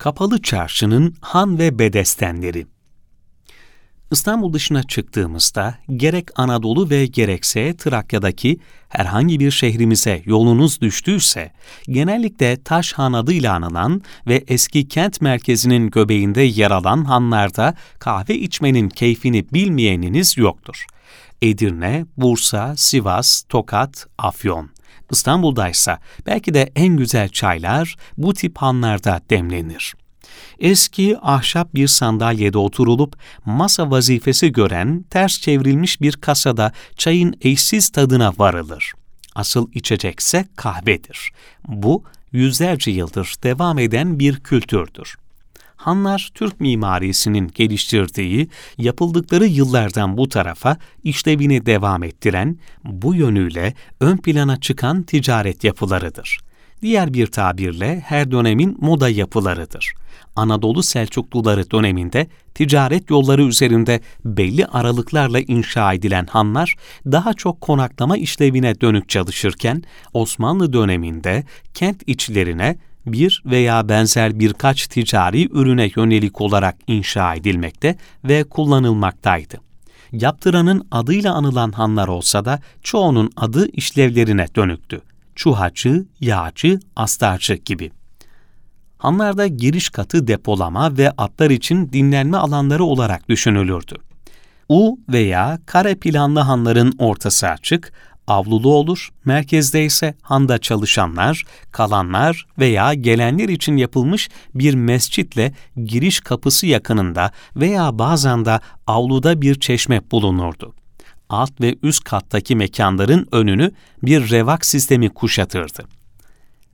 Kapalı Çarşı'nın han ve bedestenleri İstanbul dışına çıktığımızda gerek Anadolu ve gerekse Trakya'daki herhangi bir şehrimize yolunuz düştüyse, genellikle Taş Han adıyla anılan ve eski kent merkezinin göbeğinde yer alan hanlarda kahve içmenin keyfini bilmeyeniniz yoktur. Edirne, Bursa, Sivas, Tokat, Afyon. İstanbul'daysa belki de en güzel çaylar bu tip hanlarda demlenir. Eski ahşap bir sandalyede oturulup masa vazifesi gören ters çevrilmiş bir kasada çayın eşsiz tadına varılır. Asıl içecekse kahvedir. Bu yüzlerce yıldır devam eden bir kültürdür. Hanlar Türk mimarisinin geliştirdiği, yapıldıkları yıllardan bu tarafa işlevini devam ettiren, bu yönüyle ön plana çıkan ticaret yapılarıdır. Diğer bir tabirle her dönemin moda yapılarıdır. Anadolu Selçukluları döneminde ticaret yolları üzerinde belli aralıklarla inşa edilen hanlar daha çok konaklama işlevine dönük çalışırken Osmanlı döneminde kent içlerine bir veya benzer birkaç ticari ürüne yönelik olarak inşa edilmekte ve kullanılmaktaydı. Yaptıranın adıyla anılan hanlar olsa da çoğunun adı işlevlerine dönüktü. Çuhacı, yağcı, astarcı gibi. Hanlarda giriş katı depolama ve atlar için dinlenme alanları olarak düşünülürdü. U veya kare planlı hanların ortası açık, avlulu olur, merkezde ise handa çalışanlar, kalanlar veya gelenler için yapılmış bir mescitle giriş kapısı yakınında veya bazen de avluda bir çeşme bulunurdu. Alt ve üst kattaki mekanların önünü bir revak sistemi kuşatırdı.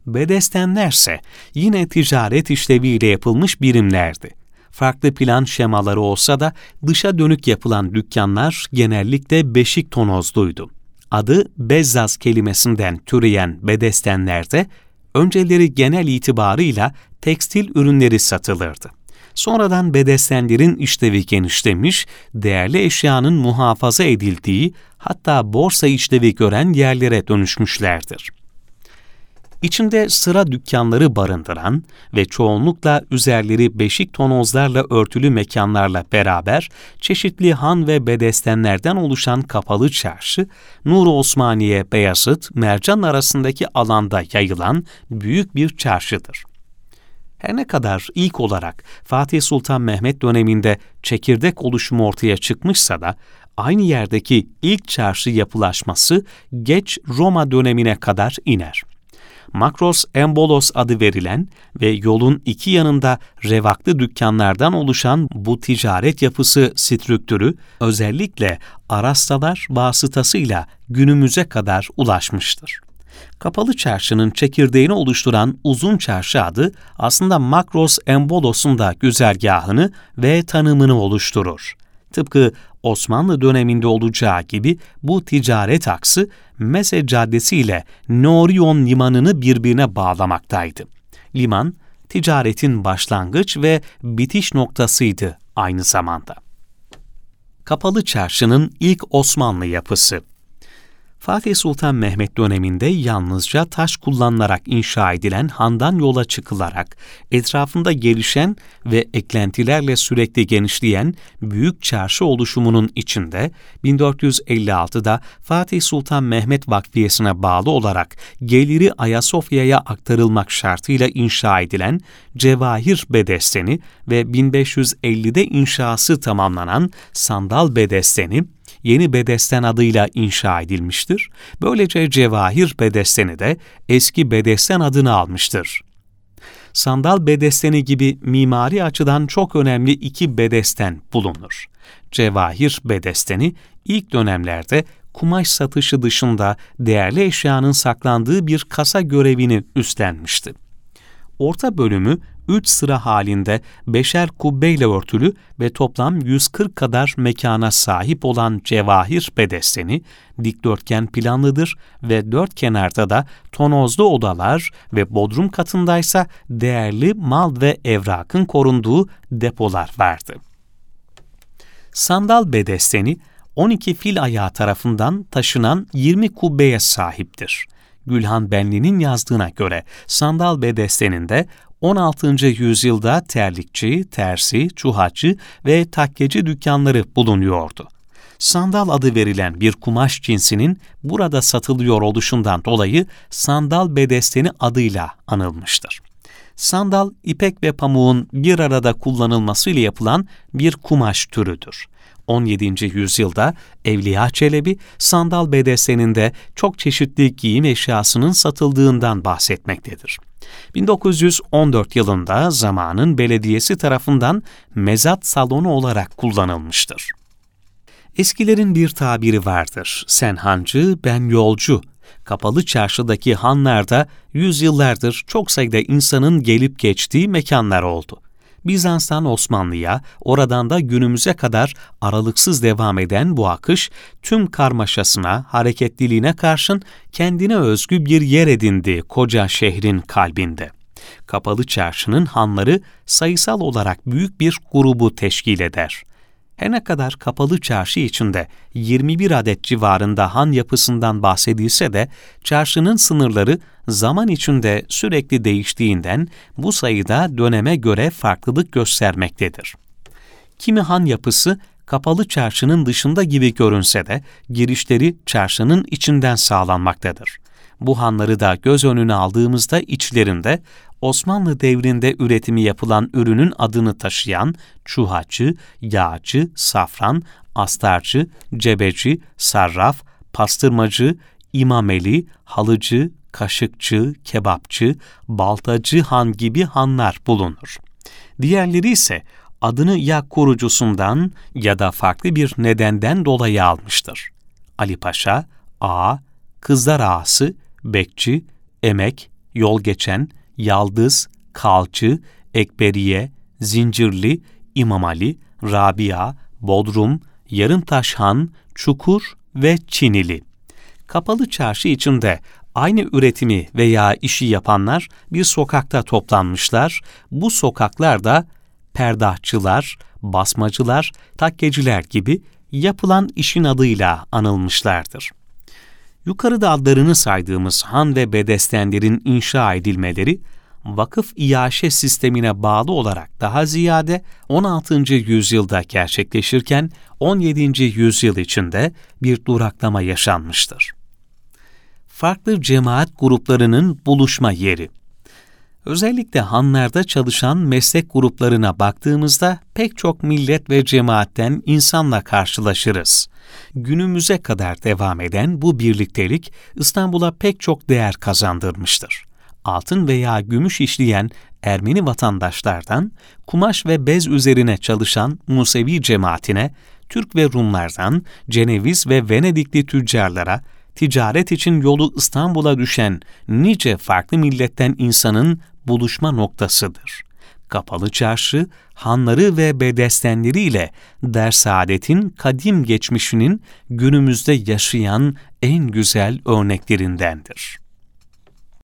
Bedestenlerse yine ticaret işleviyle yapılmış birimlerdi. Farklı plan şemaları olsa da dışa dönük yapılan dükkanlar genellikle beşik tonozluydu. Adı Bezzaz kelimesinden türeyen bedestenlerde önceleri genel itibarıyla tekstil ürünleri satılırdı. Sonradan bedestenlerin işlevi genişlemiş, değerli eşyanın muhafaza edildiği, hatta borsa işlevi gören yerlere dönüşmüşlerdir içinde sıra dükkanları barındıran ve çoğunlukla üzerleri beşik tonozlarla örtülü mekanlarla beraber çeşitli han ve bedestenlerden oluşan kapalı çarşı, Nur Osmaniye, Beyazıt, Mercan arasındaki alanda yayılan büyük bir çarşıdır. Her ne kadar ilk olarak Fatih Sultan Mehmet döneminde çekirdek oluşumu ortaya çıkmışsa da aynı yerdeki ilk çarşı yapılaşması geç Roma dönemine kadar iner. Makros Embolos adı verilen ve yolun iki yanında revaklı dükkanlardan oluşan bu ticaret yapısı strüktürü özellikle Arastalar vasıtasıyla günümüze kadar ulaşmıştır. Kapalı çarşının çekirdeğini oluşturan uzun çarşı adı aslında Makros Embolos'un da güzergahını ve tanımını oluşturur. Tıpkı Osmanlı döneminde olacağı gibi bu ticaret aksı Mese Caddesi ile Norion Limanı'nı birbirine bağlamaktaydı. Liman, ticaretin başlangıç ve bitiş noktasıydı aynı zamanda. Kapalı Çarşı'nın ilk Osmanlı yapısı Fatih Sultan Mehmet döneminde yalnızca taş kullanılarak inşa edilen handan yola çıkılarak etrafında gelişen ve eklentilerle sürekli genişleyen büyük çarşı oluşumunun içinde 1456'da Fatih Sultan Mehmet Vakfiyesi'ne bağlı olarak geliri Ayasofya'ya aktarılmak şartıyla inşa edilen Cevahir Bedesteni ve 1550'de inşası tamamlanan Sandal Bedesteni yeni Bedesten adıyla inşa edilmiştir. Böylece Cevahir Bedesteni de eski Bedesten adını almıştır. Sandal Bedesteni gibi mimari açıdan çok önemli iki bedesten bulunur. Cevahir Bedesteni ilk dönemlerde kumaş satışı dışında değerli eşyanın saklandığı bir kasa görevini üstlenmişti. Orta bölümü üç sıra halinde beşer kubbeyle örtülü ve toplam 140 kadar mekana sahip olan cevahir bedesteni dikdörtgen planlıdır ve dört kenarda da tonozlu odalar ve bodrum katındaysa değerli mal ve evrakın korunduğu depolar vardı. Sandal bedesteni 12 fil ayağı tarafından taşınan 20 kubbeye sahiptir. Gülhan Benli'nin yazdığına göre Sandal Bedesten'inde 16. yüzyılda terlikçi, tersi, çuhacı ve takkeci dükkanları bulunuyordu. Sandal adı verilen bir kumaş cinsinin burada satılıyor oluşundan dolayı sandal bedesteni adıyla anılmıştır. Sandal, ipek ve pamuğun bir arada kullanılmasıyla yapılan bir kumaş türüdür. 17. yüzyılda Evliya Çelebi, sandal bedesteninde çok çeşitli giyim eşyasının satıldığından bahsetmektedir. 1914 yılında zamanın belediyesi tarafından mezat salonu olarak kullanılmıştır. Eskilerin bir tabiri vardır. Sen hancı, ben yolcu. Kapalı çarşıdaki hanlarda yüzyıllardır çok sayıda insanın gelip geçtiği mekanlar oldu. Bizans'tan Osmanlı'ya, oradan da günümüze kadar aralıksız devam eden bu akış, tüm karmaşasına, hareketliliğine karşın kendine özgü bir yer edindi koca şehrin kalbinde. Kapalı Çarşı'nın hanları sayısal olarak büyük bir grubu teşkil eder. Her ne kadar kapalı çarşı içinde 21 adet civarında han yapısından bahsedilse de çarşının sınırları zaman içinde sürekli değiştiğinden bu sayıda döneme göre farklılık göstermektedir. Kimi han yapısı kapalı çarşının dışında gibi görünse de girişleri çarşının içinden sağlanmaktadır. Bu hanları da göz önüne aldığımızda içlerinde Osmanlı devrinde üretimi yapılan ürünün adını taşıyan çuhacı, yağcı, safran, astarcı, cebeci, sarraf, pastırmacı, imameli, halıcı, kaşıkçı, kebapçı, baltacı han gibi hanlar bulunur. Diğerleri ise adını ya kurucusundan ya da farklı bir nedenden dolayı almıştır. Ali Paşa, Ağa, Kızlar Ağası, Bekçi, Emek, Yol Geçen, Yaldız, Kalçı, Ekberiye, Zincirli, İmam Ali, Rabia, Bodrum, Yarımtaşhan, Çukur ve Çinili. Kapalı çarşı içinde aynı üretimi veya işi yapanlar bir sokakta toplanmışlar. Bu sokaklarda perdahçılar, basmacılar, takkeciler gibi yapılan işin adıyla anılmışlardır. Yukarıda adlarını saydığımız han ve bedestenlerin inşa edilmeleri, vakıf iaşe sistemine bağlı olarak daha ziyade 16. yüzyılda gerçekleşirken 17. yüzyıl içinde bir duraklama yaşanmıştır. Farklı cemaat gruplarının buluşma yeri Özellikle hanlarda çalışan meslek gruplarına baktığımızda pek çok millet ve cemaatten insanla karşılaşırız. Günümüze kadar devam eden bu birliktelik İstanbul'a pek çok değer kazandırmıştır. Altın veya gümüş işleyen Ermeni vatandaşlardan, kumaş ve bez üzerine çalışan Musevi cemaatine, Türk ve Rumlardan, Ceneviz ve Venedikli tüccarlara, ticaret için yolu İstanbul'a düşen nice farklı milletten insanın buluşma noktasıdır. Kapalı Çarşı, hanları ve bedestenleriyle Dersaadetin kadim geçmişinin günümüzde yaşayan en güzel örneklerindendir.